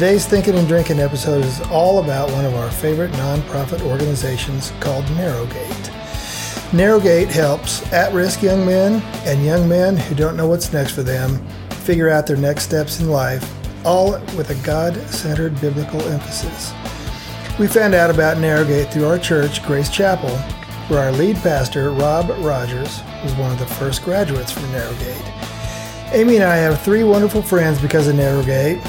today's Thinking and Drinking episode is all about one of our favorite nonprofit organizations called Narrowgate. Narrowgate helps at risk young men and young men who don't know what's next for them figure out their next steps in life, all with a God centered biblical emphasis. We found out about Narrowgate through our church, Grace Chapel, where our lead pastor, Rob Rogers, was one of the first graduates from Narrowgate. Amy and I have three wonderful friends because of Narrowgate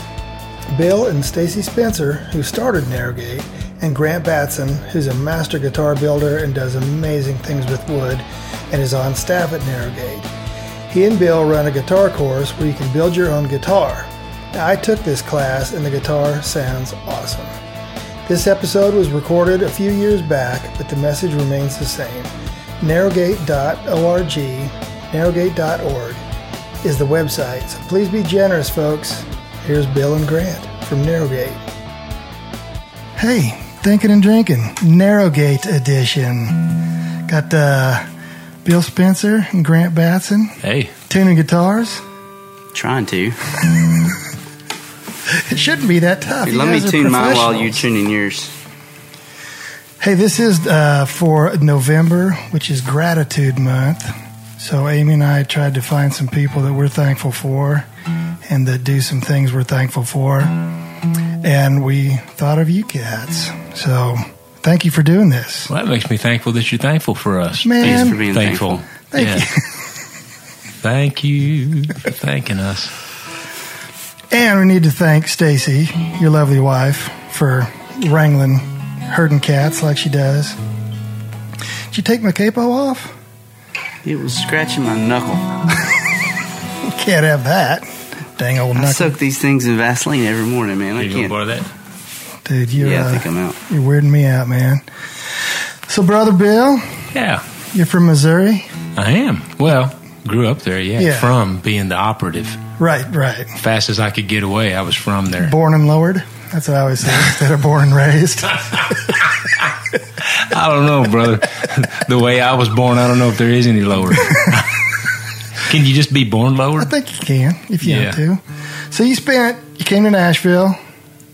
Bill and Stacy Spencer, who started Narrowgate, and Grant Batson, who's a master guitar builder and does amazing things with wood and is on staff at Narrowgate. He and Bill run a guitar course where you can build your own guitar. Now, I took this class and the guitar sounds awesome. This episode was recorded a few years back, but the message remains the same. Narrowgate.org, narrowgate.org is the website, so please be generous, folks. Here's Bill and Grant from Narrowgate. Hey, thinking and drinking, Narrowgate edition. Got uh, Bill Spencer and Grant Batson Hey, tuning guitars. Trying to. It shouldn't be that tough. You Let me tune mine while you're professionals. tuning yours. Hey, this is uh, for November, which is Gratitude Month. So Amy and I tried to find some people that we're thankful for and that do some things we're thankful for. And we thought of you cats. So thank you for doing this. well, that makes me thankful that you're thankful for us. Man. Thanks for being thankful. thankful. Thank yeah. you. Thank you for thanking us. And we need to thank Stacy, your lovely wife, for wrangling herding cats like she does. Did you take my capo off? It was scratching my knuckle. Can't have that. Dang old I knuckle. soak these things in Vaseline every morning, man. I You gonna can't. borrow that? Dude, you're, Yeah, I uh, think I'm out. you're weirding me out, man. So, Brother Bill, Yeah, you're from Missouri? I am. Well, grew up there. Yeah, Yeah. from being the operative. Right, right. Fast as I could get away, I was from there. Born and lowered? That's what I always say instead of born and raised. I don't know, brother. the way I was born, I don't know if there is any lower. Can you just be born lower? I think you can if you Yeah. have to. So, you spent, you came to Nashville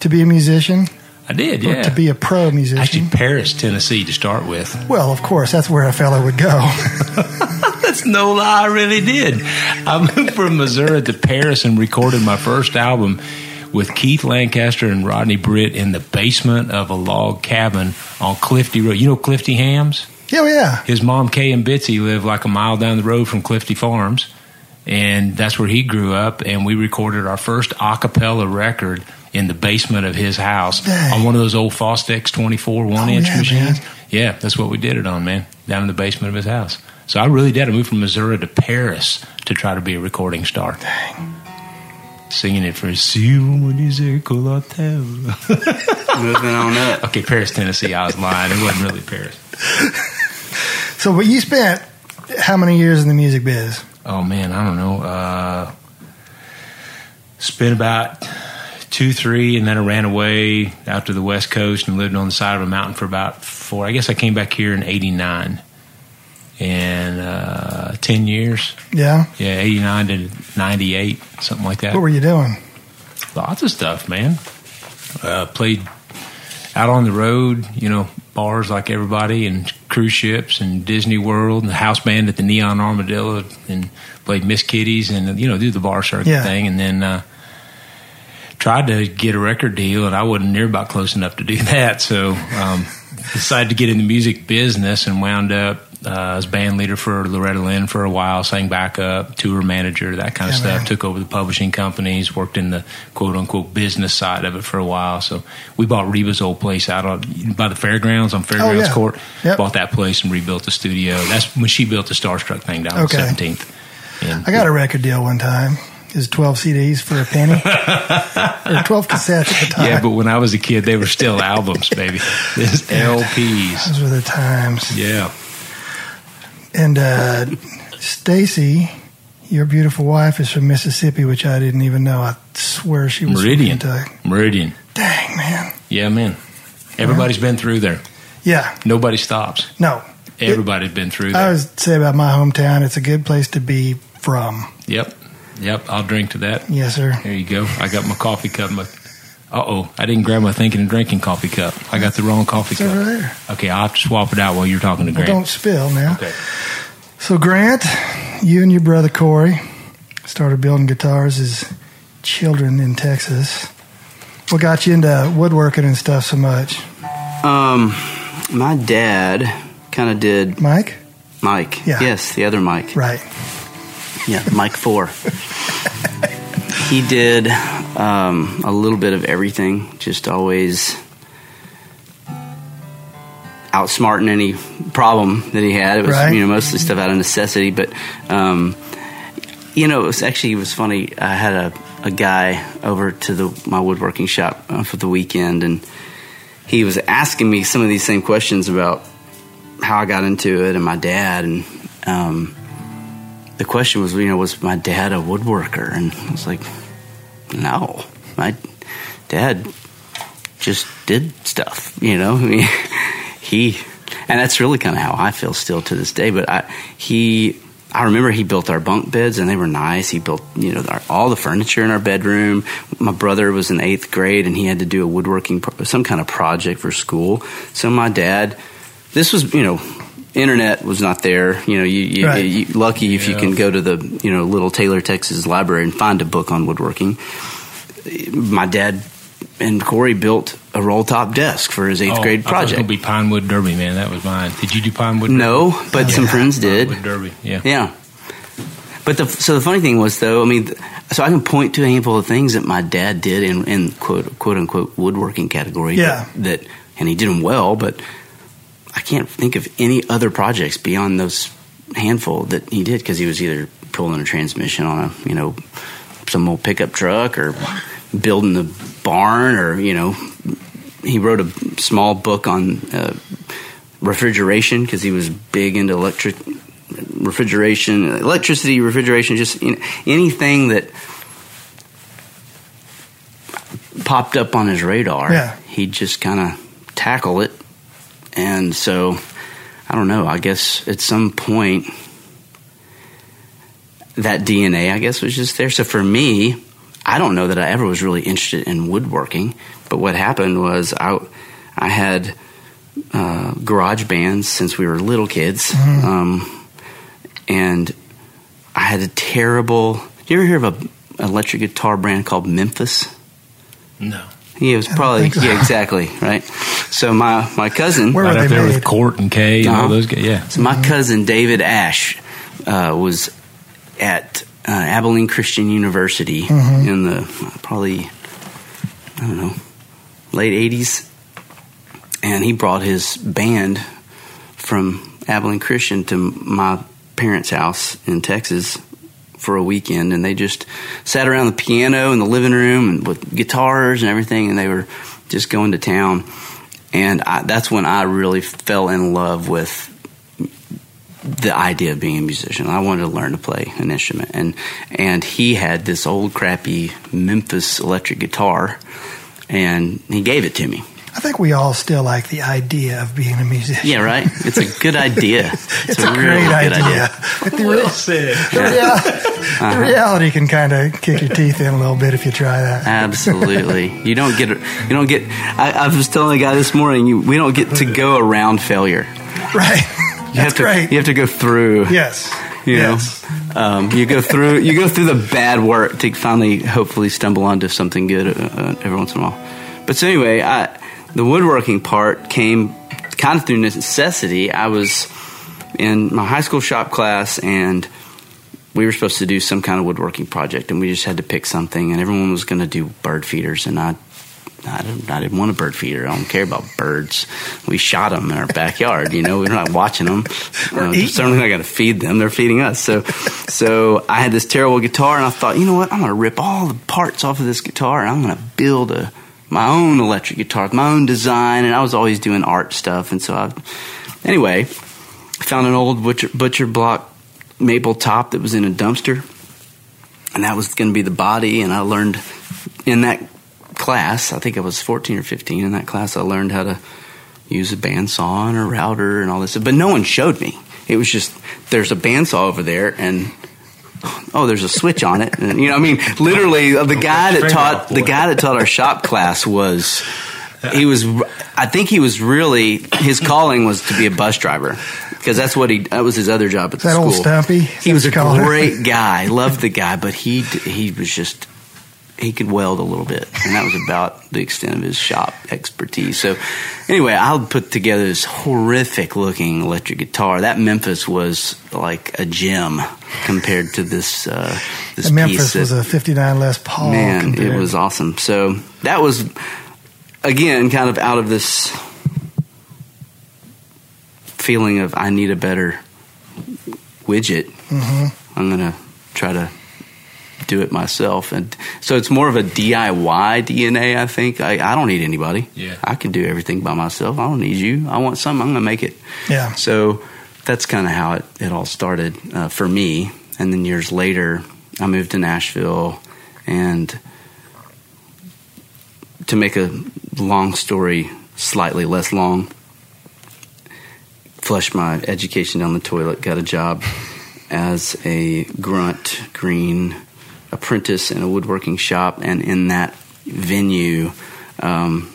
to be a musician, I did. Yeah. to be a pro musician. Actually, Paris, Tennessee, to start with. well, of course, that's where a fellow would go. That's no lie, I really did. I moved from Missouri to Paris and recorded my first album with Keith Lancaster and Rodney Britt in the basement of a log cabin on Clifty Road. You know Clifty Hams? Yeah, well, yeah. His mom, Kay and Bitsy, live like a mile down the road from Clifty Farms. And that's where he grew up. And we recorded our first a cappella record in the basement of his house Dang. on one of those old Fostex 24 one Oh, inch yeah, machines. man. Yeah, that's what we did it on, man, down in the basement of his house. So I really did. I moved from Missouri to Paris to try to be a recording star. Dang. Singing it for Si vous me disiez que la terre. Moving on up. Okay, Paris, Tennessee. I was lying. It wasn't really Paris. So, but you spent how many years in the music biz? oh man, I don't know. Uh, spent about two, three, and then I ran away out to the West Coast and lived on the side of a mountain for about four. I guess I came back here in '89, and uh, ten years. Yeah. Yeah, '89 to '98, something like that. What were you doing? Lots of stuff, man. Uh, played out on the road, you know, bars like everybody, and cruise ships, and Disney World, and the house band at the Neon Armadillo, and played Miss Kitties, and you know, do the bar circuit Yeah. thing, and then uh, tried to get a record deal, and I wasn't near about close enough to do that, so um, decided to get in the music business, and wound up. Uh, as band leader for Loretta Lynn for a while, sang backup, tour manager, that kind of Yeah, stuff. man. Took over the publishing companies, worked in the quote unquote business side of it for a while. So we bought Reba's old place out on by the fairgrounds on Fairgrounds Oh, yeah. Court. Yep. Bought that place and rebuilt the studio. That's when she built the Starstruck thing down Okay. on Seventeenth. And I got a record deal one time. his 12 CDs for a penny or 12 cassettes at the time. Yeah, but when I was a kid, they were still albums, baby. This LPs. those were the times. Yeah. And uh, Stacy, your beautiful wife, is from Mississippi, which I didn't even know. I swear she was Meridian. from Kentucky. Meridian. Dang man. Yeah, man. Everybody's been through there. Yeah. Nobody stops. No. Everybody's been through I there. always say about my hometown, it's a good place to be from. Yep. Yep. I'll drink to that. Yes, sir. There you go. I got my coffee cup. My, uh oh. I didn't grab my thinking and drinking coffee cup. I got the wrong coffee It's over cup. there. Okay, I'll have to swap it out while you're talking to Well, Grant. don't spill now. Okay. So, Grant, you and your brother Corey started building guitars as children in Texas. What got you into woodworking and stuff so much? Um, my dad kind of did Mike? Mike. Yeah. Yes, the other Mike. Right. Yeah, Mike Four. he did um, a little bit of everything. Just always outsmarting any problem that he had. It was Right. you know mostly stuff out of necessity, but um, you know it was actually it was funny. I had a, a guy over to the my woodworking shop uh, for the weekend, and he was asking me some of these same questions about how I got into it and my dad and. Um, the question was, you know, was my dad a woodworker? And I was like, no, my dad just did stuff, you know. I mean, he, and that's really kind of how I feel still to this day. But I, he, I remember he built our bunk beds, and they were nice. He built, you know, our, all the furniture in our bedroom. My brother was in eighth grade, and he had to do a woodworking, some kind of project for school. So my dad, this was, you know. Internet was not there. You know, you, you, Right. you lucky if you can go to the you know little Taylor, Texas library and find a book on woodworking. My dad and Corey built a roll top desk for his eighth Oh, grade I thought it was project. gonna be Derby, man. That was mine. Did you do Pinewood? Derby? No, but some friends did. Pinewood Derby. Yeah. Yeah. But the so the funny thing was though, I mean, so I can point to a handful of things that my dad did in, in quote quote unquote woodworking category. Yeah. That, that and he did them well, but I can't think of any other projects beyond those handful that he did because he was either pulling a transmission on a you know some old pickup truck or building the barn or you know he wrote a small book on uh, refrigeration because he was big into electric refrigeration, electricity, refrigeration, just you know, anything that popped up on his radar. Yeah. He'd just kind of tackle it. And so, I don't know, I guess at some point, that DNA, I guess, was just there. So for me, I don't know that I ever was really interested in woodworking. But what happened was I, I had uh, garage bands since we were little kids. Um, and I had a terrible. You ever hear of a electric guitar brand called Memphis? No. Yeah, it was probably so. yeah, exactly right. So my my cousin, Where Right were up they there made? with Court and K and all Uh-huh. those guys. Yeah. so my cousin David Ash uh, was at uh, Abilene Christian University in the uh, probably I don't know late '80s, and he brought his band from Abilene Christian to my parents' house in Texas for a weekend, and they just sat around the piano in the living room and with guitars and everything, and they were just going to town. And I, that's when I really fell in love with the idea of being a musician. I wanted to learn to play an instrument, and and he had this old crappy Memphis electric guitar, and he gave it to me. I think we all still like the idea of being a musician. Yeah, right. It's a good idea. It's, a, really great good idea. But the, real, said. the, rea- the reality can kind of kick your teeth in a little bit if you try that. Absolutely. You don't get. You don't get. I, I was telling a guy this morning. You, we don't get to go around failure. Right. You That's have to. great. You have to go through. yes. You yes. know. Um, you go through. You go through the bad work to finally, hopefully, stumble onto something good uh, uh, every once in a while. But so anyway, I, the woodworking part came kind of through necessity. I was in my high school shop class and we were supposed to do some kind of woodworking project and we just had to pick something and everyone was going to do bird feeders and I I didn't, I didn't want a bird feeder. I don't care about birds. We shot them in our backyard. You know, we're not watching them. Uh, certainly not going to feed them. They're feeding us. So, so I had this terrible guitar, and I thought, you know what? I'm going to rip all the parts off of this guitar, and I'm going to build a my own electric guitar, my own design. And I was always doing art stuff, and so I, anyway, found an old butcher, butcher block maple top that was in a dumpster, and that was going to be the body. And I learned in that class, I think I was 14 or 15. In that class, I learned how to use a bandsaw and a router and all this. But no one showed me. It was just there's a bandsaw over there, and oh, there's a switch on it. And, you know, I mean, literally, uh, the guy that taught the guy that taught our shop class was he was. I think he was really his calling was to be a bus driver because that's what he that was his other job at the that school. old Stumpy. He was a great guy, loved the guy, but he he was just he could weld a little bit, and that was about the extent of his shop expertise. So, anyway, I put together this horrific looking electric guitar. That Memphis was like a gem compared to this uh, this Memphis that- was a 59 Les Paul. man, compared- it was awesome. So that was again kind of out of this feeling of I need a better widget. Mm-hmm. I'm gonna try to do it myself, and so it's more of a DIY DNA. I think I, I don't need anybody. Yeah. I can do everything by myself. I don't need you. I want something. I'm gonna make it. Yeah. So that's kind of how it, it all started uh, for me. And then years later, I moved to Nashville. And to make a long story slightly less long, flushed my education down the toilet, got a job as a grunt green apprentice in a woodworking shop. And in that venue, um,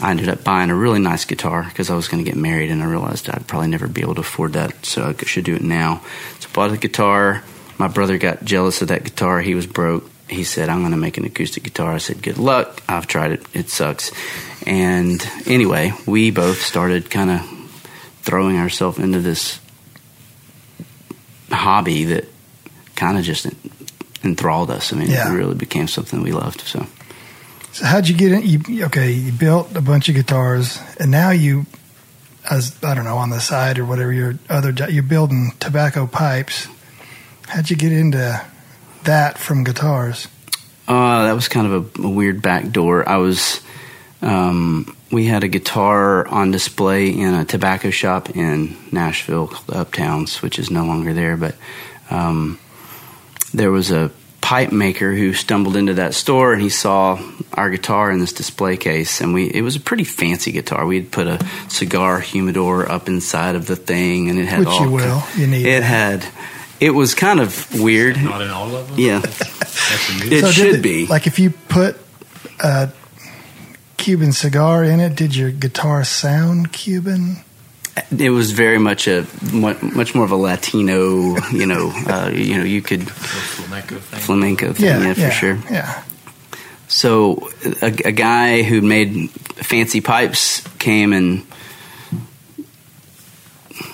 I ended up buying a really nice guitar because I was going to get married, and I realized I'd probably never be able to afford that, so I should do it now. So I bought a guitar. My brother got jealous of that guitar. He was broke. He said, "I'm going to make an acoustic guitar." I said, "Good luck. I've tried it. It sucks." And anyway, we both started kind of throwing ourselves into this hobby that kind of just enthralled us. I mean, Yeah. it really became something we loved. So. So how'd you get in? You, okay, you built a bunch of guitars, and now you, as I don't know, on the side or whatever your other you're building tobacco pipes. How'd you get into that from guitars? Uh, that was kind of a, a weird backdoor. I was, um, we had a guitar on display in a tobacco shop in Nashville called Uptowns, which is no longer there, but um, there was a pipe maker who stumbled into that store and he saw our guitar in this display case and we it was a pretty fancy guitar we had put a cigar humidor up inside of the thing and it had Which all you will. You need it that. had it was kind of weird Not in all of them. yeah That's a new. It did should be. Like if you put a Cuban cigar in it, did your guitar sound Cuban? It was very much a much more of a Latino, you know, uh, you know, you could flamenco thing. flamenco thing, yeah, for sure. Yeah. So a, a guy who made fancy pipes came and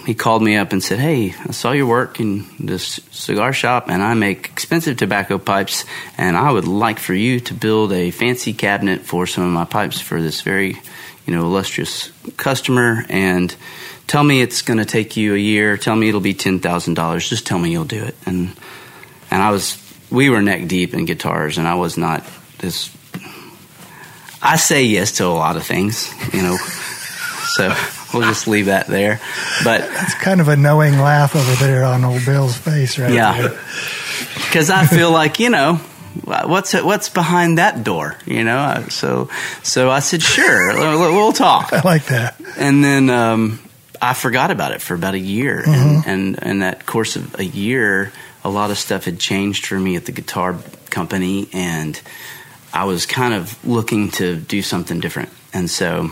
he called me up and said, "Hey, I saw your work in this cigar shop, and I make expensive tobacco pipes, and I would like for you to build a fancy cabinet for some of my pipes for this very, you know, illustrious customer. And tell me it's going to take you a year. Tell me it'll be ten thousand dollars. Just tell me you'll do it." And and I was, we were neck deep in guitars, and I was not this. I say yes to a lot of things, you know. so we'll just leave that there. But It's kind of a knowing laugh over there on old Bill's face right yeah, because I feel like you know what's what's behind that door, you know. So so I said sure, we'll talk. I like that. And then um, I forgot about it for about a year, and, and in that course of a year, a lot of stuff had changed for me at the guitar company, and I was kind of looking to do something different, and so.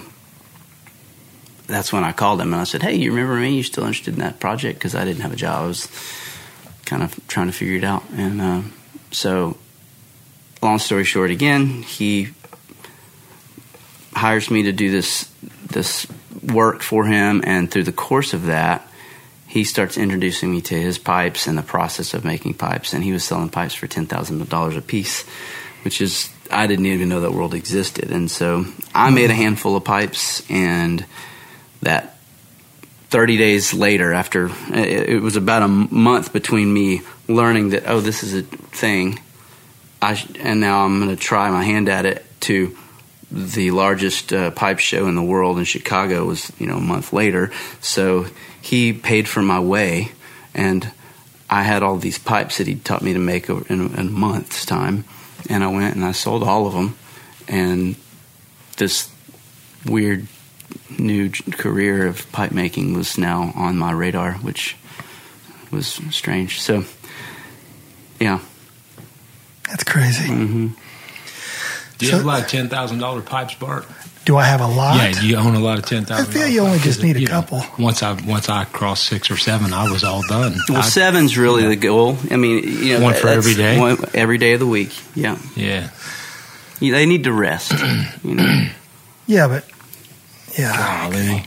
That's when I called him and I said, "Hey, you remember me? You still interested in that project? Because I didn't have a job. I was kind of trying to figure it out." And uh, so, long story short, again, he hires me to do this this work for him, and through the course of that, he starts introducing me to his pipes and the process of making pipes. And he was selling pipes for ten thousand dollars a piece, which is I didn't even know that world existed. And so I hmm. made a handful of pipes, and that 30 days later, after it, it was about a month between me learning that, oh, this is a thing, I and now I'm going to try my hand at it to the largest uh, pipe show in the world in Chicago was you know a month later. So he paid for my way, and I had all these pipes that he taught me to make in, in a month's time, and I went and I sold all of them, and this weird new career of pipe making was now on my radar, which was strange. So, yeah, That's crazy. hmm Do you So- have a lot of ten thousand dollar pipes, Bart? Do I have a lot? Yeah, you own a lot of ten thousand. I feel you only just need a couple. Once I once I crossed six or seven, I was all done. Well, I- seven's really the goal. I mean, you know, One for every day? one- every day of the week. Yeah, yeah. You- they need to rest. You know, Yeah, but yeah. Golly.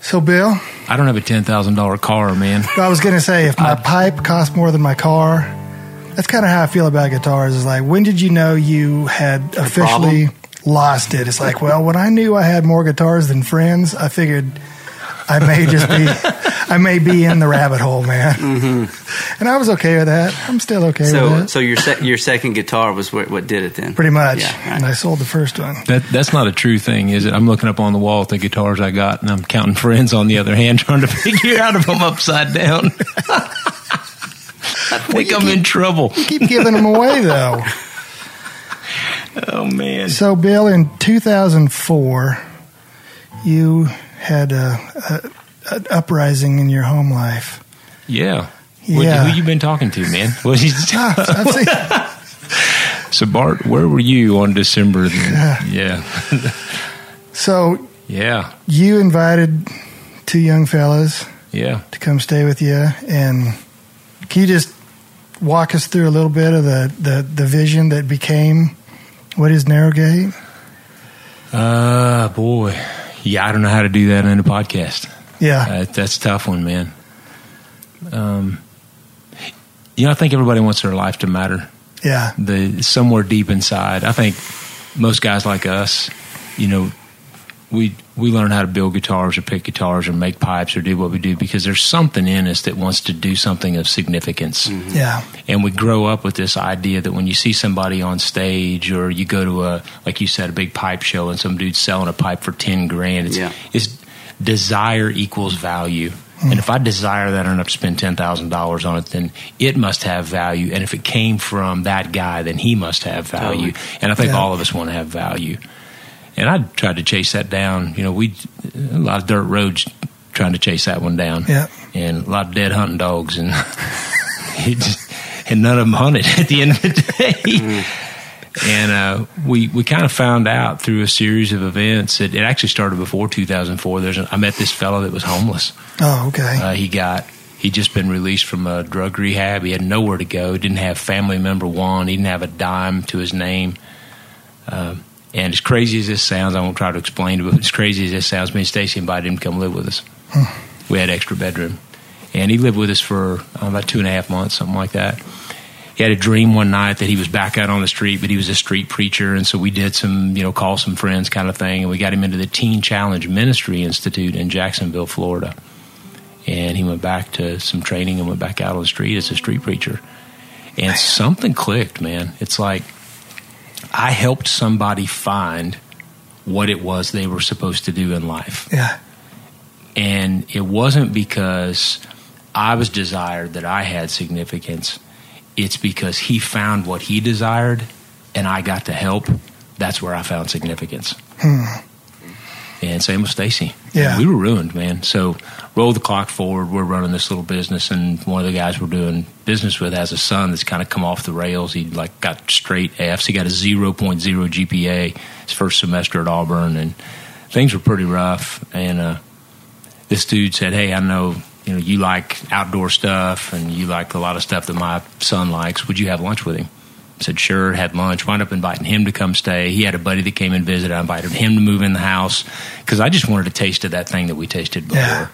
So, Bill, I don't have a ten thousand dollar car, man. I was going to say if my pipe costs more than my car, that's kind of how I feel about guitars. Is like, when did you know you had officially lost it? It's like, well, when I knew I had more guitars than friends, I figured I may just be, I may be in the rabbit hole, man. Mm-hmm. And I was okay with that. I'm still okay with so that. so your sec- your second guitar was what, what did it then? Pretty much. Yeah, right. And I sold the first one. That that's not a true thing, is it? I'm looking up on the wall at the guitars I got, and I'm counting friends on the other hand, trying to figure out if I'm upside down. I think I'm in trouble. You Keep giving them away, though. Oh man. So, Bill, in 2004, you had a, a, an uprising in your home life. Yeah. What- Yeah. who you been talking to, man? What you- Ah, I've so Bart, where were you on December? Yeah. so, Yeah. you invited two young fellas Yeah. to come stay with you, and can you just walk us through a little bit of the, the, the vision that became what is Narrowgate? Uh boy. Yeah, I don't know how to do that in a podcast. Yeah, Uh, that's a tough one, man. Um, you know, I think everybody wants their life to matter. yeah, The somewhere deep inside, I think most guys like us, you know, we we learn how to build guitars or pick guitars or make pipes or do what we do because there's something in us that wants to do something of significance. Mm-hmm. yeah, And we grow up with this idea that when you see somebody on stage or you go to a, like you said, a big pipe show and some dude's selling a pipe for 10 grand, it's, Yeah. it's desire equals value. Mm. And if I desire that enough to spend $10,000 on it, then it must have value. And if it came from that guy, then he must have value. Totally. And I think Yeah. all of us want to have value. And I tried to chase that down. You know, we, a lot of dirt roads trying to chase that one down yeah. and a lot of dead hunting dogs, and just, and none of them hunted at the end of the day. And uh, we we kind of found out through a series of events that it actually started before 2004. There's a, I met this fellow that was homeless. Oh, okay. Uh, he got he'd just been released from a drug rehab. He had nowhere to go. Didn't have family member one. He didn't have a dime to his name. Um, and as crazy as this sounds, I won't try to explain it, but as crazy as this sounds, me and Stacy invited him to come live with us. We had extra bedroom, and he lived with us for uh, about two and a half months, something like that. He had a dream one night that he was back out on the street, but he was a street preacher, and so we did some, you know, call some friends kind of thing, and we got him into the Teen Challenge Ministry Institute in Jacksonville, Florida. And he went back to some training and went back out on the street as a street preacher. And something clicked, man. It's like I helped somebody find what it was they were supposed to do in life. yeah, And it wasn't because I was desired that I had significance. It's because he found what he desired and I got to help. That's where I found significance. Hmm. And same with Stacy. Yeah. We were ruined, man. So roll the clock forward. We're running this little business, and one of the guys we're doing business with has a son that's kind of come off the rails. He like got straight Fs. He got a 0.0 GPA his first semester at Auburn, and things were pretty rough. And uh, this dude said, "Hey, I know you know you like outdoor stuff, and you like a lot of stuff that my son likes. Would you have lunch with him?" Said, "Sure." Had lunch. Wound up inviting him to come stay. He had a buddy that came and visited. I invited him to move in the house because I just wanted a taste of that thing that we tasted before. Yeah.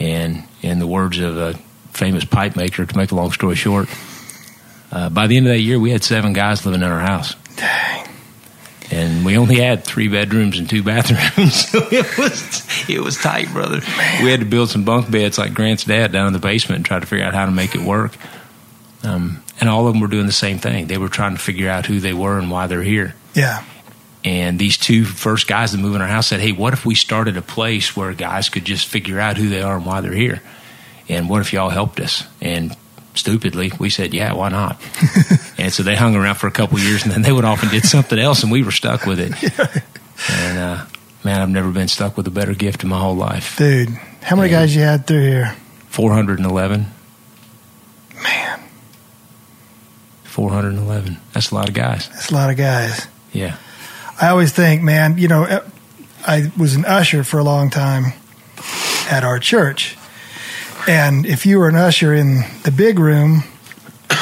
And in the words of a famous pipe maker, to make a long story short, Uh, by the end of that year, we had seven guys living in our house. Dang. and we only had three bedrooms and two bathrooms. so it was it was tight, brother. We had to build some bunk beds like Grant's dad down in the basement and try to figure out how to make it work. Um, and all of them were doing the same thing. They were trying to figure out who they were and why they're here. Yeah. And these two first guys that moved in our house said, "Hey, what if we started a place where guys could just figure out who they are and why they're here? And what if y'all helped us?" And stupidly, we said, "Yeah, why not?" and so they hung around for a couple years, and then they went off and did something else, and we were stuck with it. And uh, man, I've never been stuck with a better gift in my whole life. Dude, how many Yeah. guys you had through here? Four hundred and eleven. Man, Four hundred and eleven. That's a lot of guys. that's a lot of guys. Yeah. I always think, man, you know, uh, I was an usher for a long time at our church. And if you were an usher in the big room,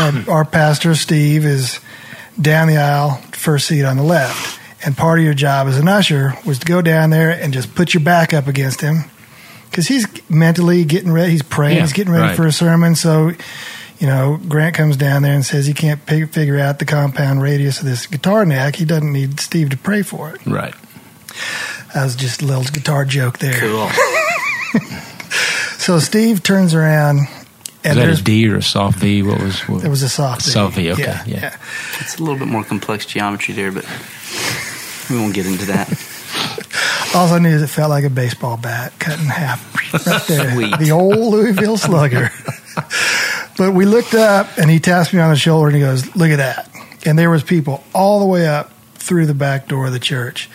our, our pastor, Steve, is down the aisle, first seat on the left. And part of your job as an usher was to go down there and just put your back up against him. Because he's mentally getting ready, he's praying, Yeah, he's getting ready right. for a sermon. So, you know, Grant comes down there and says he can't pig- figure out the compound radius of this guitar neck. He doesn't need Steve to pray for it. Right. That was just a little guitar joke there. Cool. So Steve turns around, Is and that there's a D or a soft V? What was? What, there was a soft V. Soft V, okay, yeah. It's a little bit more complex geometry there, but we won't get into that. All I knew is it felt like a baseball bat cut in half right there. Sweet. The old Louisville Slugger. But we looked up, and he tapped me on the shoulder, and he goes, "Look at that!" And there was people all the way up through the back door of the church.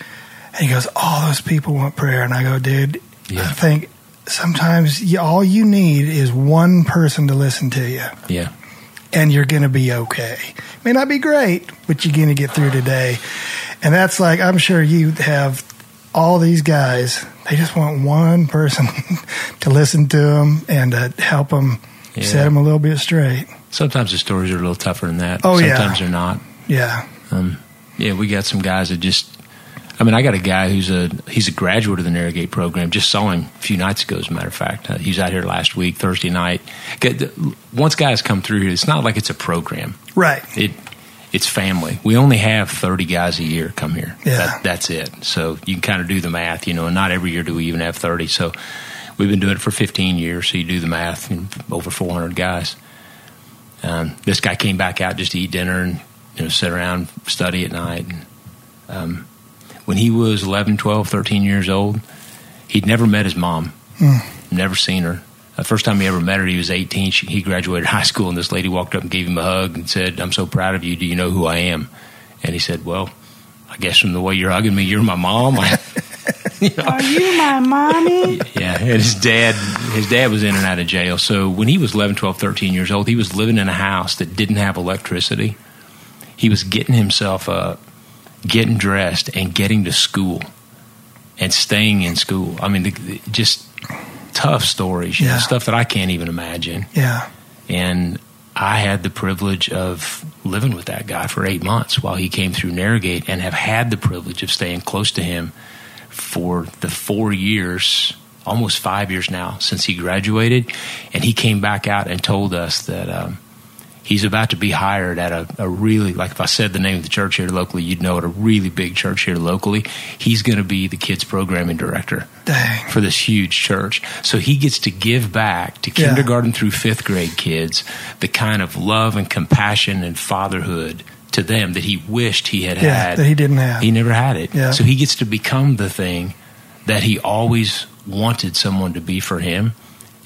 And he goes, "All those people want prayer." And I go, "Dude, Yeah. I think." Sometimes you, all you need is one person to listen to you. Yeah. and you're going to be okay. May not be great, but you're going to get through today. And that's like, I'm sure you have all these guys, they just want one person to listen to them and to help them Yeah. set them a little bit straight. Sometimes the stories are a little tougher than that. Oh, yeah. Sometimes they're not. Yeah. Um, yeah, we got some guys that just. I mean, I got a guy who's a he's a graduate of the Narrowgate program. Just saw him a few nights ago, as a matter of fact. Uh, he was out here last week, Thursday night. Get Once guys come through here, it's not like it's a program. Right. It it's family. We only have thirty guys a year come here. Yeah. That, that's it. So you can kind of do the math, you know. And not every year do we even have thirty. So we've been doing it for fifteen years. So you do the math, and over four hundred guys. Um, this guy came back out just to eat dinner and you know sit around study at night. And, um, when he was 11, 12, 13 years old, he'd never met his mom, never seen her. The first time he ever met her, he was 18. She, he graduated high school, and this lady walked up and gave him a hug and said, I'm so proud of you. Do you know who I am? And he said, Well, I guess from the way you're hugging me, you're my mom. I, Are you my mommy? yeah, and his dad, his dad was in and out of jail. So when he was 11, 12, 13 years old, he was living in a house that didn't have electricity. He was getting himself up, getting dressed, and getting to school, and staying in school. I mean, the, the- just tough stories, you know, stuff that I can't even imagine. Yeah. And I had the privilege of living with that guy for eight months while he came through Narrowgate and have had the privilege of staying close to him for the four years, almost five years now, since he graduated. And he came back out and told us that um, he's about to be hired at a, a really, like if I said the name of the church here locally, you'd know it, a really big church here locally. He's going to be the kids programming director Dang. for this huge church. So he gets to give back to Yeah. kindergarten through fifth grade kids the kind of love and compassion and fatherhood to them that he wished he had Yeah. had. That he didn't have. He never had it. Yeah. So he gets to become the thing that he always wanted someone to be for him.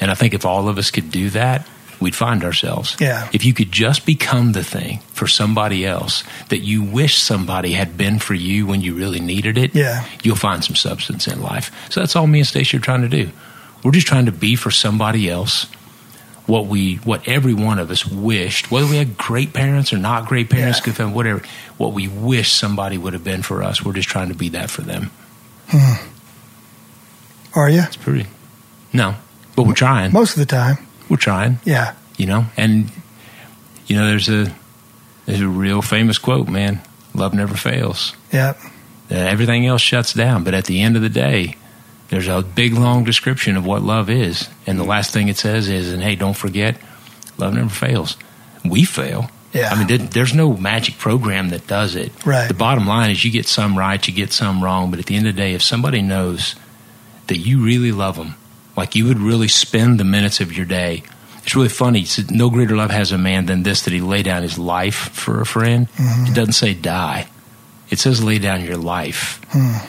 And I think if all of us could do that, we'd find ourselves. Yeah. If you could just become the thing for somebody else that you wish somebody had been for you when you really needed it, Yeah. you'll find some substance in life. So that's all me and Stacy are trying to do. We're just trying to be for somebody else what we what every one of us wished, whether we had great parents or not great parents, Yeah. good family, whatever, what we wish somebody would have been for us. We're just trying to be that for them. Are you? It's pretty no. But we're trying. Most of the time. We're trying, Yeah. you know? And you know, there's a there's a real famous quote, man. Love never fails. Yeah. Uh, everything else shuts down. But at the end of the day, there's a big long description of what love is, and the mm. last thing it says is, "And hey, don't forget, love never fails. We fail, Yeah. I mean, there- there's no magic program that does it. Right. The bottom line is you get some right, you get some wrong, but at the end of the day, if somebody knows that you really love them, like you would really spend the minutes of your day. It's really funny. It said, no greater love has a man than this that he lay down his life for a friend. Mm-hmm. It doesn't say die. It says lay down your life.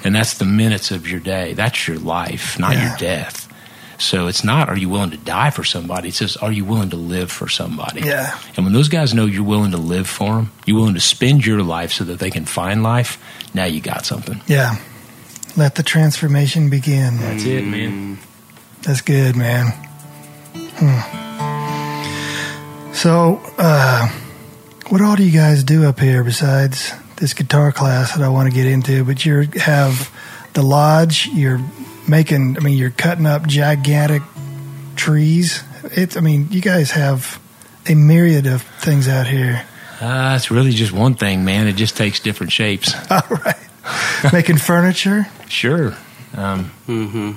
And that's the minutes of your day. That's your life, not Yeah. your death. So it's not are you willing to die for somebody? It says are you willing to live for somebody? Yeah. And when those guys know you're willing to live for them, you're willing to spend your life so that they can find life, now you got something. Yeah. Let the transformation begin. That's it, man. That's good, man. Hmm. So, uh, what all do you guys do up here besides this guitar class that I want to get into? But you have the lodge. You're making. I mean, you're cutting up gigantic trees. It's. I mean, you guys have a myriad of things out here. Uh, it's really just one thing, man. It just takes different shapes. All right. making furniture. Sure. Um, hmm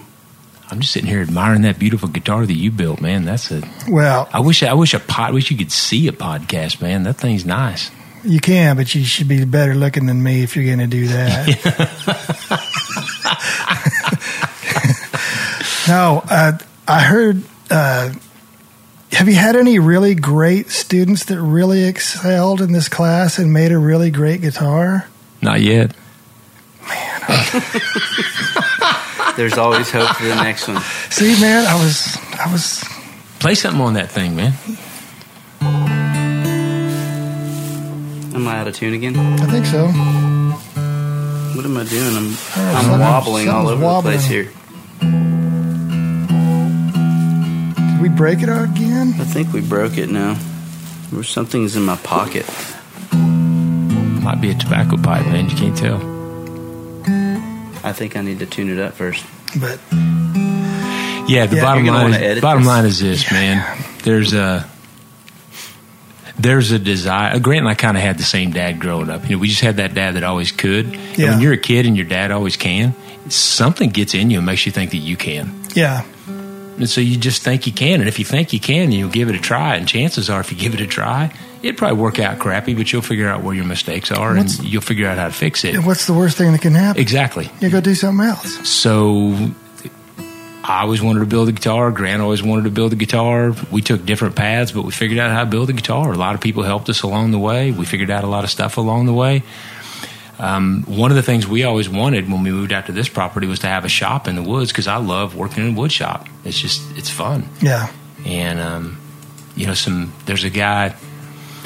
I'm just sitting here admiring that beautiful guitar that you built, man. That's a. Well, I wish I wish a pod. Wish you could see a podcast, man. That thing's nice. You can, but you should be better looking than me if you're going to do that. no, uh, I heard. Uh, have you had any really great students that really excelled in this class and made a really great guitar? Not yet. Man There's always hope for the next one. See, man, I was, I was. Play something on that thing, man. Am I out of tune again? I think so. What am I doing? I'm, Oh, I'm something- wobbling all over wobbling. the place here. Did we break it again? I think we broke it now. Or something's in my pocket. Might be a tobacco pipe, man. You can't tell. I think I need to tune it up first. But Yeah, the Yeah, bottom line. Is, bottom this. line is this, man. There's a there's a desire. Uh, Grant and I kind of had the same dad growing up. You know, we just had that dad that always could. And when you're a kid and your dad always can, something gets in you and makes you think that you can. yeah, And so you just think you can. And if you think you can, you'll give it a try. And chances are, if you give it a try, it'd probably work out crappy, but you'll figure out where your mistakes are What's- and you'll figure out how to fix it. what's the worst thing that can happen? Exactly. You go do something else. So I always wanted to build a guitar. Grant always wanted to build a guitar. We took different paths, but we figured out how to build a guitar. A lot of people helped us along the way. We figured out a lot of stuff along the way. Um, one of the things we always wanted when we moved out to this property was to have a shop in the woods because I love working in a wood shop. It's just it's fun Yeah, and um, you know some there's a guy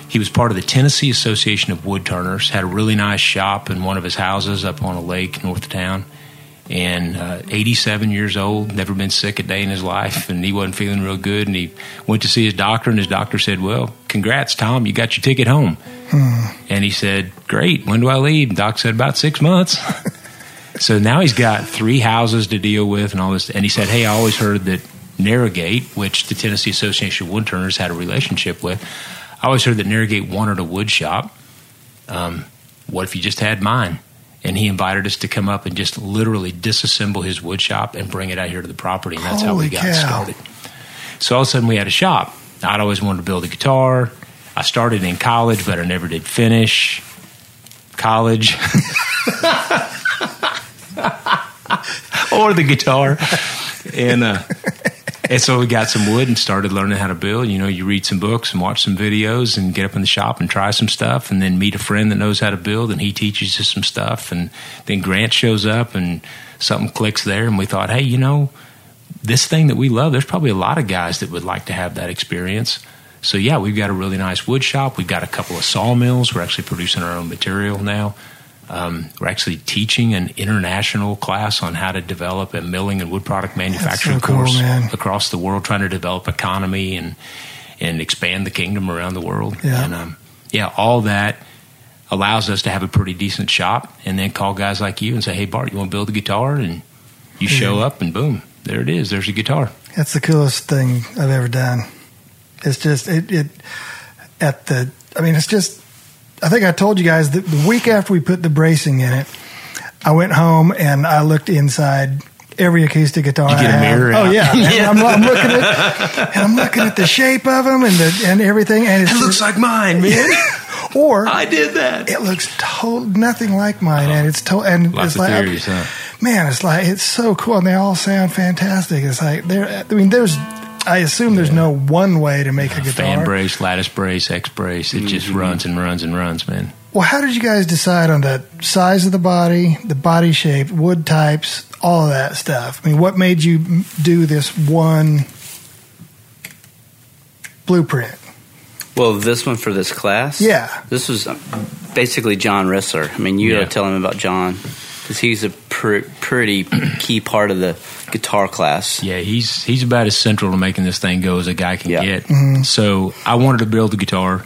he was part of the tennessee association of wood turners had a really nice shop in one of his houses up on a lake north of town and uh, 87 years old never been sick a day in his life and he wasn't feeling real good and he went to see his doctor and his doctor said well congrats tom you got your ticket home and he said great when do i leave and doc said about six months so now he's got three houses to deal with and all this. And he said, Hey, I always heard that Narrowgate, which the Tennessee Association of Woodturners had a relationship with, I always heard that Narrowgate wanted a wood shop. Um, what if you just had mine? And he invited us to come up and just literally disassemble his wood shop and bring it out here to the property. And that's how we got cow. started. So all of a sudden we had a shop. I'd always wanted to build a guitar. I started in college, but I never did finish college. or the guitar. And uh, and so we got some wood and started learning how to build. You know, you read some books and watch some videos and get up in the shop and try some stuff and then meet a friend that knows how to build and he teaches you some stuff and then Grant shows up and something clicks there and we thought, hey, you know, this thing that we love, there's probably a lot of guys that would like to have that experience. So yeah, we've got a really nice wood shop. We've got a couple of sawmills. We're actually producing our own material now. Um, we're actually teaching an international class on how to develop a milling and wood product manufacturing so course man. across the world, trying to develop economy and and expand the kingdom around the world. Yeah. And um, yeah, all that allows us to have a pretty decent shop, and then call guys like you and say, "Hey, Bart, you want to build a guitar?" And you show up, and boom, there it is. There's a guitar. That's the coolest thing I've ever done. It's just it, it at the. I mean, it's just. I think I told you guys that the week after we put the bracing in it, I went home and I looked inside every acoustic guitar. You get I a have. mirror Oh out. yeah, and I'm, I'm looking at and I'm looking at the shape of them and the and everything, and it's It looks like mine, man. or I did that. it looks to- nothing like mine, and it's to- and Lots it's of like theories, huh? man, it's like it's so cool, and they all sound fantastic. It's like there. I mean, there's. I assume there's no one way to make a guitar. Fan brace, lattice brace, X brace. It just Mm-hmm. runs and runs and runs, man. Well, how did you guys decide on the size of the body, the body shape, wood types, all of that stuff? I mean, what made you do this one blueprint? Well, this one for this class? Yeah. This was uh, basically John Rissler. I mean, you Yeah. gotta tell him about John because he's a pr- pretty key part of the guitar class. Yeah, he's he's about as central to making this thing go as a guy can Yeah. get. So I wanted to build a guitar.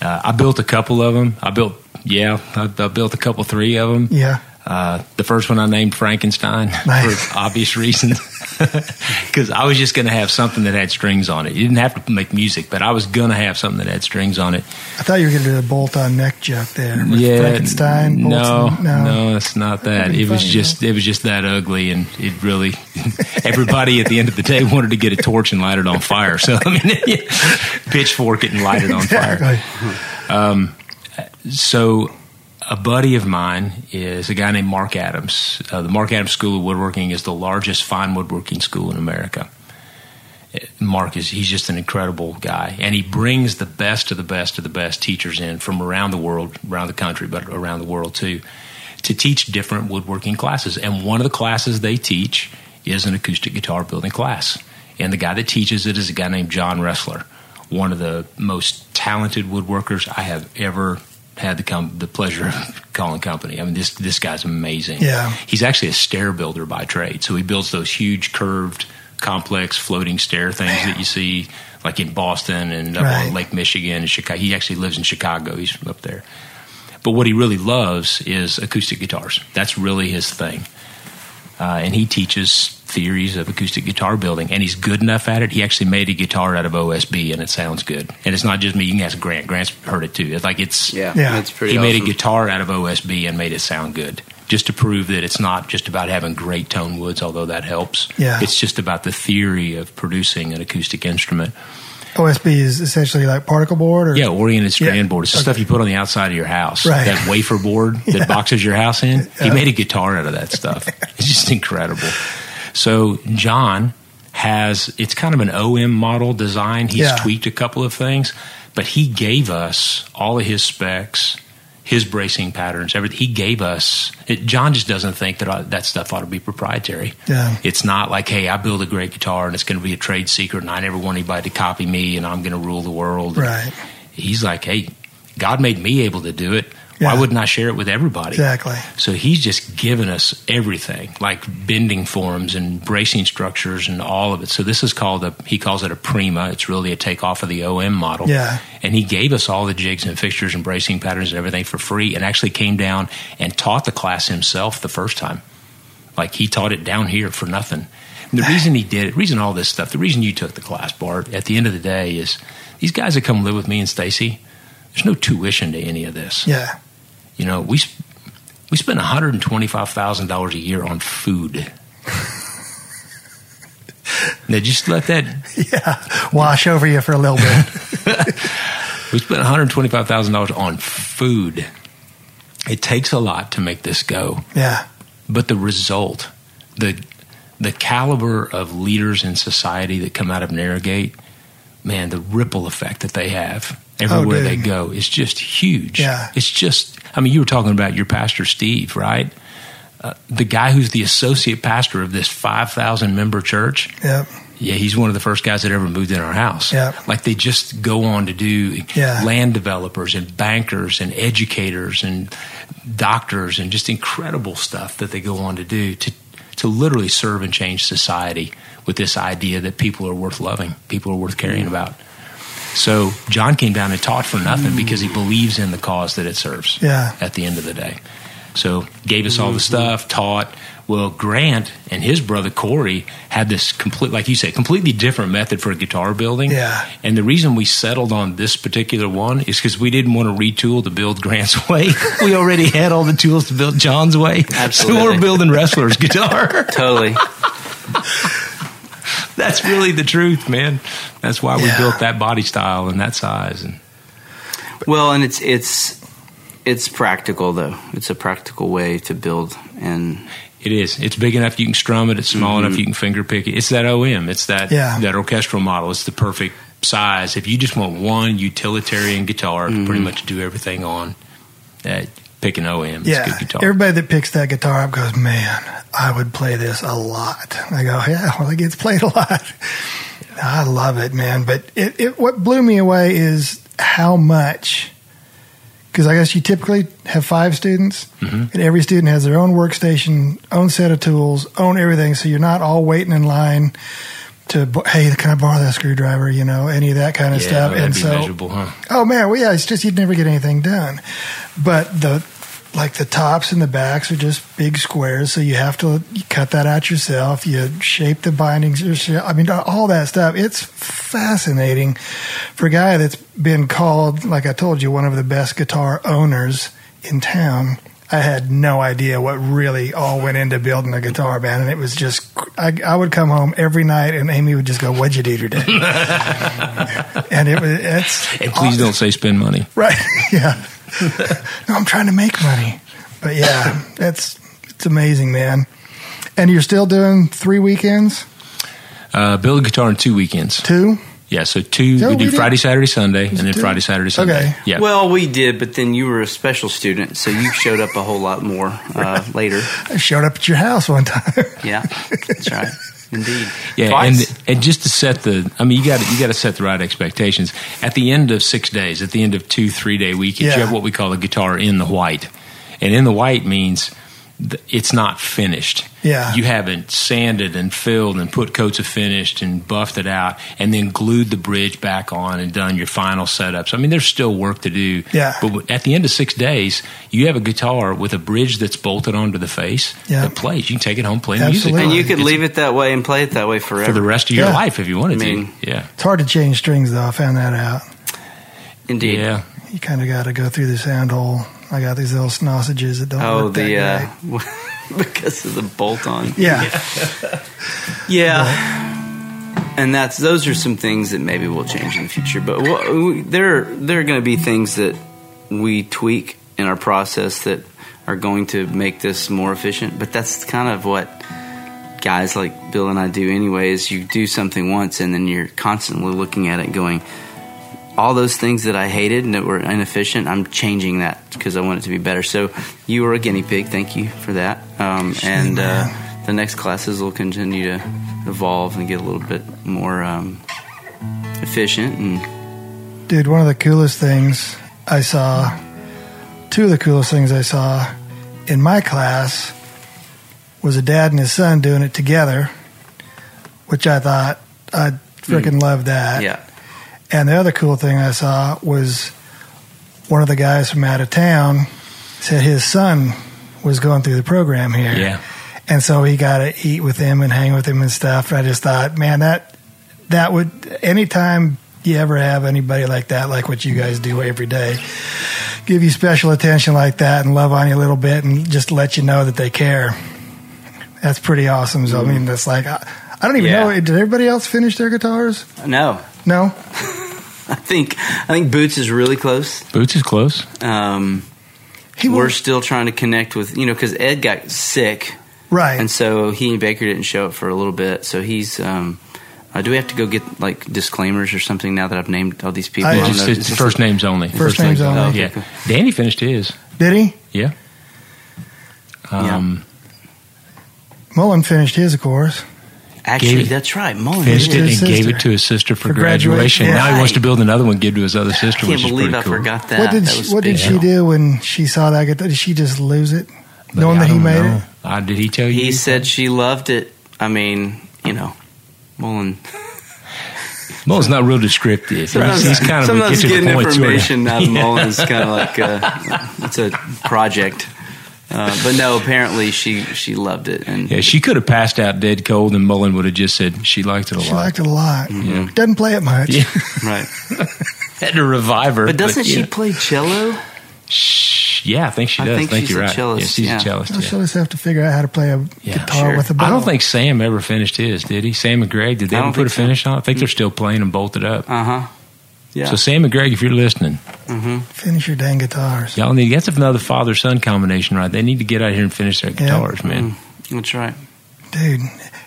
Uh, I built a couple of them. I built, yeah, I, I built a couple, three of them. Yeah. Uh, the first one I named Frankenstein for obvious reasons, because I was just going to have something that had strings on it. You didn't have to make music, but I was going to have something that had strings on it. I thought you were going to do a bolt-on neck joke there. Yeah, Frankenstein. No, no, and- it's not that. It was just it was just that ugly, and it really everybody at the end of the day wanted to get a torch and light it on fire. So I mean, pitchfork it and light it on fire. Exactly. So, a buddy of mine is a guy named Marc Adams. Uh, the Marc Adams School of Woodworking is the largest fine woodworking school in America. Uh, Marc is he's just an incredible guy, and he brings the best of the best of the best teachers in from around the world, around the country, but around the world too, to teach different woodworking classes. And one of the classes they teach is an acoustic guitar building class. And the guy that teaches it is a guy named John Wrestler, one of the most talented woodworkers I have ever had the com- the pleasure of calling company. I mean, this this guy's amazing. Yeah. he's actually a stair builder by trade. So he builds those huge curved, complex floating stair things that you see like in Boston and up Right. on Lake Michigan and Chicago. He actually lives in Chicago. He's up there. But what he really loves is acoustic guitars. That's really his thing. Uh, and he teaches theories of acoustic guitar building, and he's good enough at it. He actually made a guitar out of OSB, and it sounds good. And it's not just me. You can ask Grant. Grant's heard it too. It's like it's Yeah, Yeah. that's pretty he awesome. made a guitar out of OSB and made it sound good, just to prove that it's not just about having great tone woods, although that helps. Yeah. it's just about the theory of producing an acoustic instrument. OSB is essentially like particle board, or Yeah, oriented strand Yeah. board. It's the Okay. stuff you put on the outside of your house. Right. That wafer board that boxes your house in. He made a guitar out of that stuff. It's just incredible. So John has it's kind of an OM model design. He's tweaked a couple of things, but he gave us all of his specs, his bracing patterns, everything. He gave us. It, John just doesn't think that uh, that stuff ought to be proprietary. Yeah. It's not like, hey, I build a great guitar and it's going to be a trade secret, and I never want anybody to copy me, and I'm going to rule the world. Right. He's like, hey, God made me able to do it. Yeah. Why wouldn't I share it with everybody? Exactly. So he's just given us everything, like bending forms and bracing structures and all of it. So this is called a he calls it a prima. It's really a takeoff of the OM model. Yeah. And he gave us all the jigs and fixtures and bracing patterns and everything for free and actually came down and taught the class himself the first time. Like he taught it down here for nothing. And the reason he did it, reason all this stuff, the reason you took the class, Bart, at the end of the day is these guys that come live with me and Stacy, there's no tuition to any of this. Yeah. You know, we we spend one hundred and twenty five thousand dollars a year on food. now, just let that Yeah. Wash over you for a little bit. we spent one hundred twenty five thousand dollars on food. It takes a lot to make this go, Yeah. but the result, the the caliber of leaders in society that come out of Narrowgate, man, the ripple effect that they have everywhere dude. they go is just huge. Yeah. It's just, I mean, you were talking about your pastor, Steve, right? Uh, the guy who's the associate pastor of this 5,000 member church. Yep. Yeah, he's one of the first guys that ever moved in our house. Yeah. Like they just go on to do Yeah. land developers and bankers and educators and doctors and just incredible stuff that they go on to do to to literally serve and change society with this idea that people are worth loving, people are worth caring about. So John came down and taught for nothing because he believes in the cause that it serves Yeah. at the end of the day. So gave us all the stuff, taught. Well, Grant and his brother Corey had this complete, like you said, completely different method for guitar building. Yeah. And the reason we settled on this particular one is because we didn't want to retool to build Grant's way. we already had all the tools to build John's way. So Absolutely. we're building Wrestler's guitar. Totally. That's really the truth, man. That's why we Yeah. built that body style and that size. And Well, and it's it's it's practical though. It's a practical way to build, and It is. It's big enough you can strum it. It's small enough you can finger pick it. It's that OM. It's that Yeah. that orchestral model. It's the perfect size. If you just want one utilitarian guitar to pretty much do everything on, uh, pick an OM. It's a Yeah, good guitar. everybody that picks that guitar up goes, "Man, I would play this a lot." I go, "Yeah, well, it gets played a lot." I love it, man. But it, it what blew me away is how much. Because I guess you typically have five students, Mm-hmm. and every student has their own workstation, own set of tools, own everything. So you're not all waiting in line to, hey, can I borrow that screwdriver? You know, any of that kind of yeah, stuff. And so, huh? Oh man, well yeah, it's just you'd never get anything done. But the like the tops and the backs are just big squares, so you have to you cut that out yourself. You shape the bindings yourself. I mean, all that stuff. It's fascinating for a guy that's been called, like I told you, one of the best guitar owners in town. I had no idea what really all went into building a guitar band, and it was just. I, I would come home every night, and Amy would just go, "What'd you do today?" and it was. It's And please don't say spend money. Right. Yeah. no, I'm trying to make money. But yeah, that's it's amazing, man. And you're still doing three weekends, Uh, build a guitar in two weekends. two. Yeah, so two. So we we do did- Friday, Saturday, Sunday, and then two? Friday, Saturday, Sunday. Okay. Yeah. well, we did, but then you were a special student, so you showed up a whole lot more uh, later. I showed up at your house one time. Yeah, that's right, indeed. Yeah, Twice. and and just to set the, I mean, you got you got to set the right expectations. At the end of six days, at the end of two three day weekends, Yeah. you have what we call a guitar in the white, and in the white means it's not finished. Yeah. you haven't sanded and filled and put coats of finished and buffed it out, and then glued the bridge back on and done your final setups. I mean, there's still work to do. Yeah. but at the end of six days, you have a guitar with a bridge that's bolted onto the face Yeah. that plays. You can take it home, play Absolutely. music, and you could It's- leave it that way and play it that way forever. for the rest of your Yeah. life if you wanted I mean- to. Yeah. It's hard to change strings, though. I found that out. Indeed. Yeah. You kind of got to go through the sound hole. I got these little sausages that don't Oh, work that the uh, because of the bolt on. Yeah. Yeah. And that's those are some things that maybe will change in the future. But wha- we- there there are going to be things that we tweak in our process that are going to make this more efficient. But that's kind of what guys like Bill and I do anyways. You do something once and then you're constantly looking at it going all those things that I hated and that were inefficient, I'm changing that because I want it to be better. So you were a guinea pig. Thank you for that. Um, and uh, the next classes will continue to evolve and get a little bit more um, efficient. And Dude, one of the coolest things I saw, two of the coolest things I saw in my class was a dad and his son doing it together, which I thought I'd freaking love that. yeah, And the other cool thing I saw was one of the guys from out of town said his son was going through the program here. Yeah. And so he got to eat with him and hang with him and stuff. And I just thought, man, that that would anytime you ever have anybody like that, like what you guys do every day, give you special attention like that and love on you a little bit and just let you know that they care. That's pretty awesome. So I mean, that's like I, I don't even Yeah. know. Did everybody else finish their guitars? no, No. I think I think Boots is really close. Boots is close. Um, He we're was still trying to connect with you know because Ed got sick. right. And so he and Baker didn't show up for a little bit. So he's. Um, uh, do we have to go get like disclaimers or something now that I've named all these people? I I don't It's, it's first a- names only. First names only. Oh, okay, Yeah. cool. Danny finished his. Did he? Yeah. Um, Mullen finished his, of course. Actually, Gave that's right. Mullen Finished it his and gave it to his sister for, For graduation. graduation. Now he wants to build another one, give to his other I sister, can't which is believe pretty I cool. forgot that. what did That she, what did she do when she saw that guitar? Did she just lose it, knowing I that he made know. it? Uh, did he tell you? He said she loved it. I mean, you know, Mullen. Mullen's not real descriptive. He's, Sometimes, he's kind of a sometimes get getting point sort of- information out of Mullen is kind of like uh, it's a project. Uh, but no, apparently she she loved it, and Yeah, she could have passed out dead cold, and Mullen would have just said she liked it a She lot. She liked it a lot. Yeah. Doesn't play it much. Yeah, right. had to revive her. But doesn't she yeah. play cello? Shh, yeah, I think she I does. think think she's you're a right. cellist, Yeah, she's yeah. a cellist. Well, yeah. she'll just have to figure out how to play a Yeah, guitar sure. with a bow. I don't think Sam ever finished his, did he? Sam and Greg, did they I ever don't put a think so. finish on? I think they're still playing and bolted up. Uh huh. Yeah. So Sam and Greg, if you're listening, hmm finish your dang guitars. y'all need that's another father son combination, right? They need to get out here and finish their guitars, man. Mm-hmm. That's right. Dude,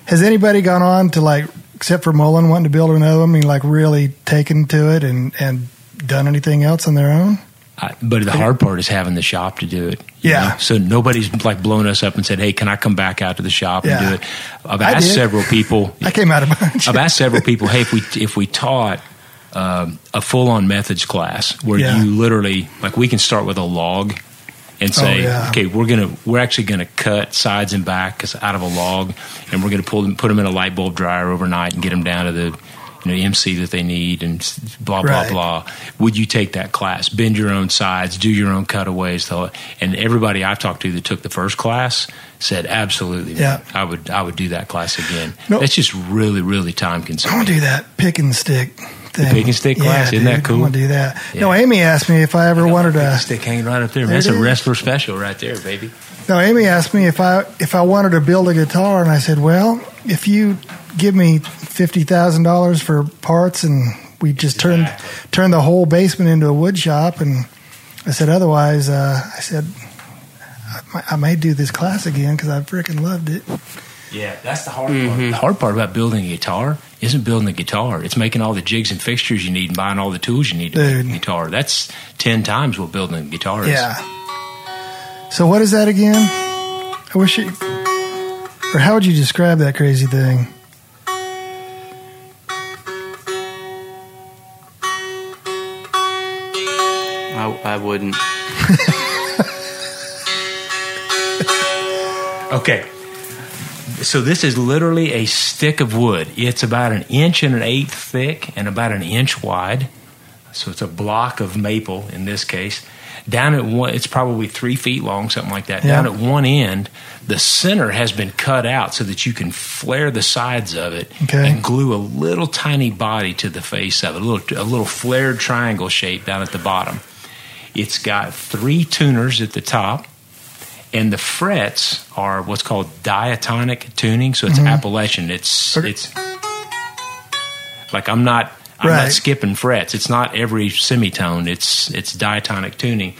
has anybody gone on to like, except for Mullen wanting to build another one, I mean, like really taken to it and and done anything else on their own? I, but the hard part is having the shop to do it. Yeah. know? So nobody's like blown us up and said, "Hey, can I come back out to the shop and do it?" I've asked several people. I came out a bunch. I've asked several people, "Hey, if we if we taught um, a full on methods class where Yeah. you literally like we can start with a log and say, Oh, yeah. okay, we're gonna we're actually gonna cut sides and back out of a log, and we're gonna pull them put them in a light bulb dryer overnight and get them down to the you know MC that they need and blah blah Right. blah. Would you take that class? Bend your own sides, do your own cutaways, and everybody I've talked to that took the first class said absolutely. man. Yeah. I would I would do that class again. No. That's just really really time I consuming. to do that pick and stick thing. pick and stick class, yeah, isn't that cool? I want to do that. Yeah. No, Amy asked me if I ever wanted to. stick hanging right up there. There That's a wrestler special right there, baby. No, Amy asked me if I if I wanted to build a guitar, and I said, "Well, if you give me fifty thousand dollars for parts, and we just turn Exactly. turn the whole basement into a wood shop," and I said, "Otherwise, uh, I said I might, I may do this class again because I freaking loved it." Yeah, that's the hard part. Mm-hmm. The hard part about building a guitar isn't building the guitar. It's making all the jigs and fixtures you need and buying all the tools you need to Dude. make a guitar. That's ten times what building a guitar is. Yeah. So what is that again? I wish it. Or how would you describe that crazy thing? I, I wouldn't. Okay. So this is literally a stick of wood. It's about an inch and an eighth thick and about an inch wide. So it's a block of maple in this case. Down at one, it's probably three feet long, something like that. Yeah. Down at one end, the center has been cut out so that you can flare the sides of it Okay. and glue a little tiny body to the face of it, a little a little flared triangle shape down at the bottom. It's got three tuners at the top, and the frets are what's called diatonic tuning. So it's Appalachian. It's Mm-hmm. Okay. it's like I'm not I'm Right. not skipping frets. It's not every semitone. It's it's diatonic tuning.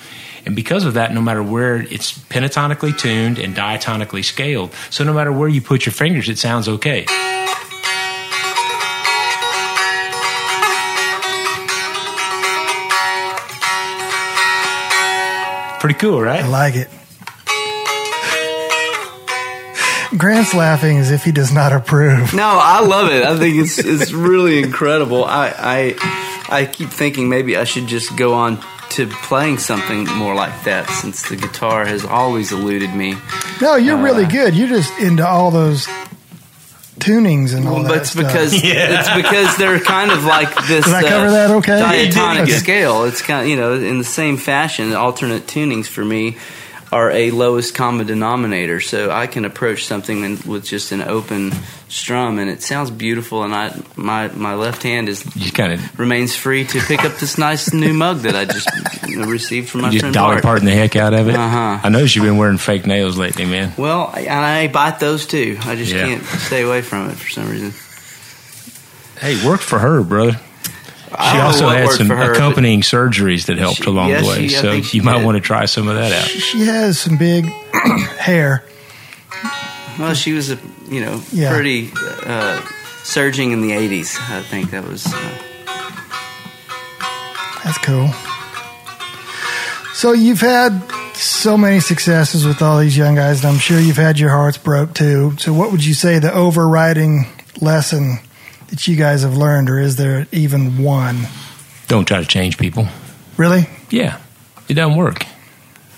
And because of that, no matter where it's pentatonically tuned and diatonically scaled, so no matter where you put your fingers, it sounds okay. Pretty cool, right? I like it. Grant's laughing as if he does not approve. No, I love it. I think it's it's really incredible. I I I keep thinking maybe I should just go on to playing something more like that since the guitar has always eluded me. No, you're really Uh, good. You're just into all those tunings and all Well, that but it's stuff. because Yeah. it's because they're kind of like this Did I cover that okay? diatonic Okay. scale. It's kind of you know in the same fashion. Alternate tunings for me are a lowest common denominator, so I can approach something with just an open strum, and it sounds beautiful. And I my my left hand is You kind of remains free to pick up this nice new mug that I just received from my just friend parting the heck out of it. Uh-huh. I noticed you've been wearing fake nails lately, man. Well, I, I bite those too. I just Yeah. can't stay away from it for some reason. Hey, worked for her, brother. I She also had some her, accompanying surgeries that helped She- along yes, the way. she- so you might did. want to try some of that out. she has some big hair. Well, she was a you know Yeah. pretty uh, surging in the '80s. I think that was. Uh, That's cool. So you've had so many successes with all these young guys, and I'm sure you've had your hearts broke too. So what would you say the overriding lesson that you guys have learned, or is there even one? Don't try to change people. Really? Yeah, it doesn't work.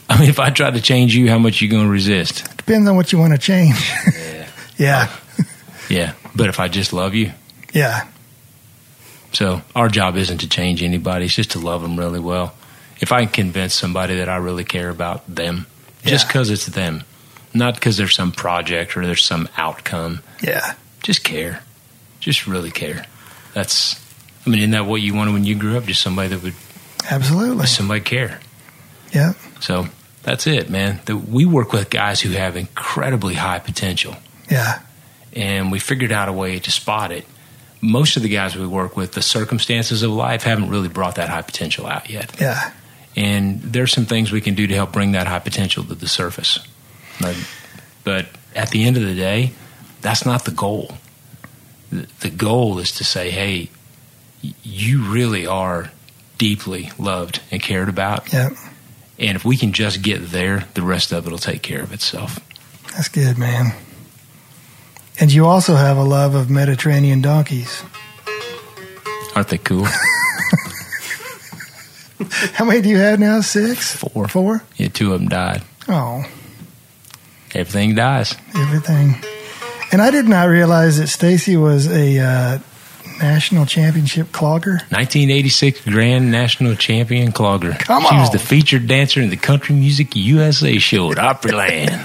I mean, if I try to change you, how much you going to resist? Depends on what you want to change. yeah. Yeah, but if I just love you, Yeah. so our job isn't to change anybody; it's just to love them really well. If I can convince somebody that I really care about them just Yeah. because it's them, not because there's some project or there's some outcome. Yeah. Just care, just really care. That's, I mean, isn't that what you wanted when you grew up? Just somebody that would, Absolutely. somebody care. Yeah. So that's it, man. The, we work with guys who have incredibly high potential, Yeah. and we figured out a way to spot it. Most of the guys we work with, the circumstances of life haven't really brought that high potential out yet. Yeah. And there's some things we can do to help bring that high potential to the surface. But, but at the end of the day, that's not the goal. The, goal is to say, hey, you really are deeply loved and cared about. Yeah. And if we can just get there, the rest of it will take care of itself. That's good, man. And you also have a love of Mediterranean donkeys. Aren't they cool? How many do you have now? Six? Four. Four? Yeah, two of them died. Oh, Everything dies. everything. And I did not realize that Stacy was a uh, national championship clogger. 1986 Grand National Champion Clogger. Come she was the featured dancer in the Country Music USA show at Opryland.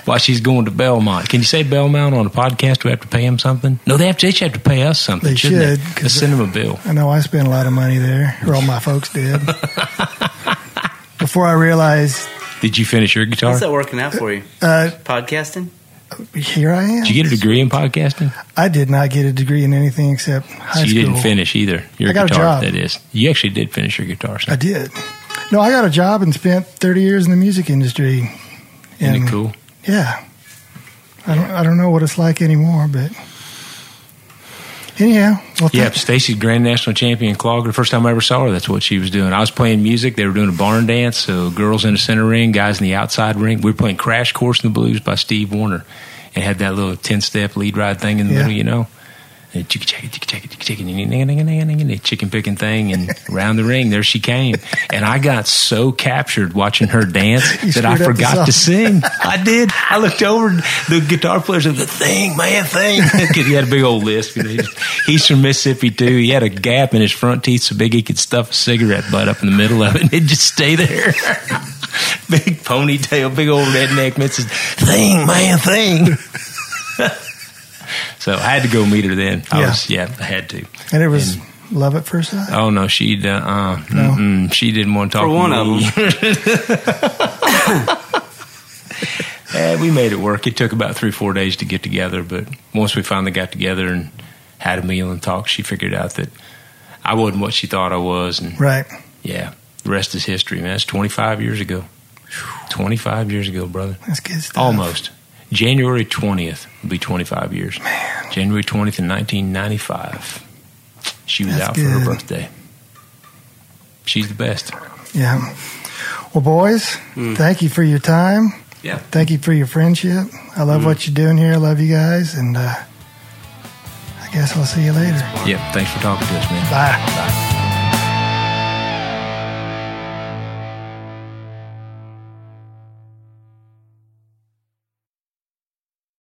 While she's going to Belmont. Can you say Belmont on a podcast? Do we have to pay them something? No, they have to, they should have to pay us something. They shouldn't should, 'cause Let's send them a bill. I know I spent a lot of money there, or all my folks did. Before I realized, Did you finish your guitar? How's that working out for you? uh, Podcasting? Here I am. Did you get a degree in podcasting? I did not get a degree in anything except high So you school. didn't finish either. Your I got a guitar, job. that is. You actually did finish your guitar. So. I did. No, I got a job and spent 30 years in the music industry. Isn't it cool? Yeah. I don't, I don't know what it's like anymore, but anyhow, well, Yeah, Stacy's Grand National Champion Clogger. The first time I ever saw her, that's what she was doing. I was playing music. They were doing a barn dance. So girls in the center ring, guys in the outside ring. We were playing Crash Course in the Blues by Steve Wariner, and had that little ten step lead ride thing in the Yeah. middle, you know. Chicken picking thing, and around the ring there she came, and I got so captured watching her dance that I screwed up the forgot to sing. I did. I looked over the guitar player said, "The thing, man, thing," because he had a big old lisp. You know, he's, he's from Mississippi too. He had a gap in his front teeth so big he could stuff a cigarette butt up in the middle of it, and it'd just stay there. big ponytail, big old redneck, Mrs. Thing, man, thing. So I had to go meet her then. I Yeah. was, yeah, I had to. and it was And- love at first sight. Oh no, she uh, uh No. she didn't want to talk For to one of them. Eh, we made it work. It took about three, four days to get together, but once we finally got together and had a meal and talked, she figured out that I wasn't what she thought I was, and Right. yeah, the rest is history, man. It's twenty five years ago. Twenty five years ago, brother. That's good stuff. Almost. January twentieth will be twenty five years. January twentieth in nineteen ninety five. She was That's out for her birthday. She's the best. Yeah. Well, boys, Hmm. thank you for your time. Yeah. Thank you for your friendship. I love what you're doing here. I love you guys. And uh, I guess I'll see you later. Yep. Thanks for talking to us, man. Bye. Bye.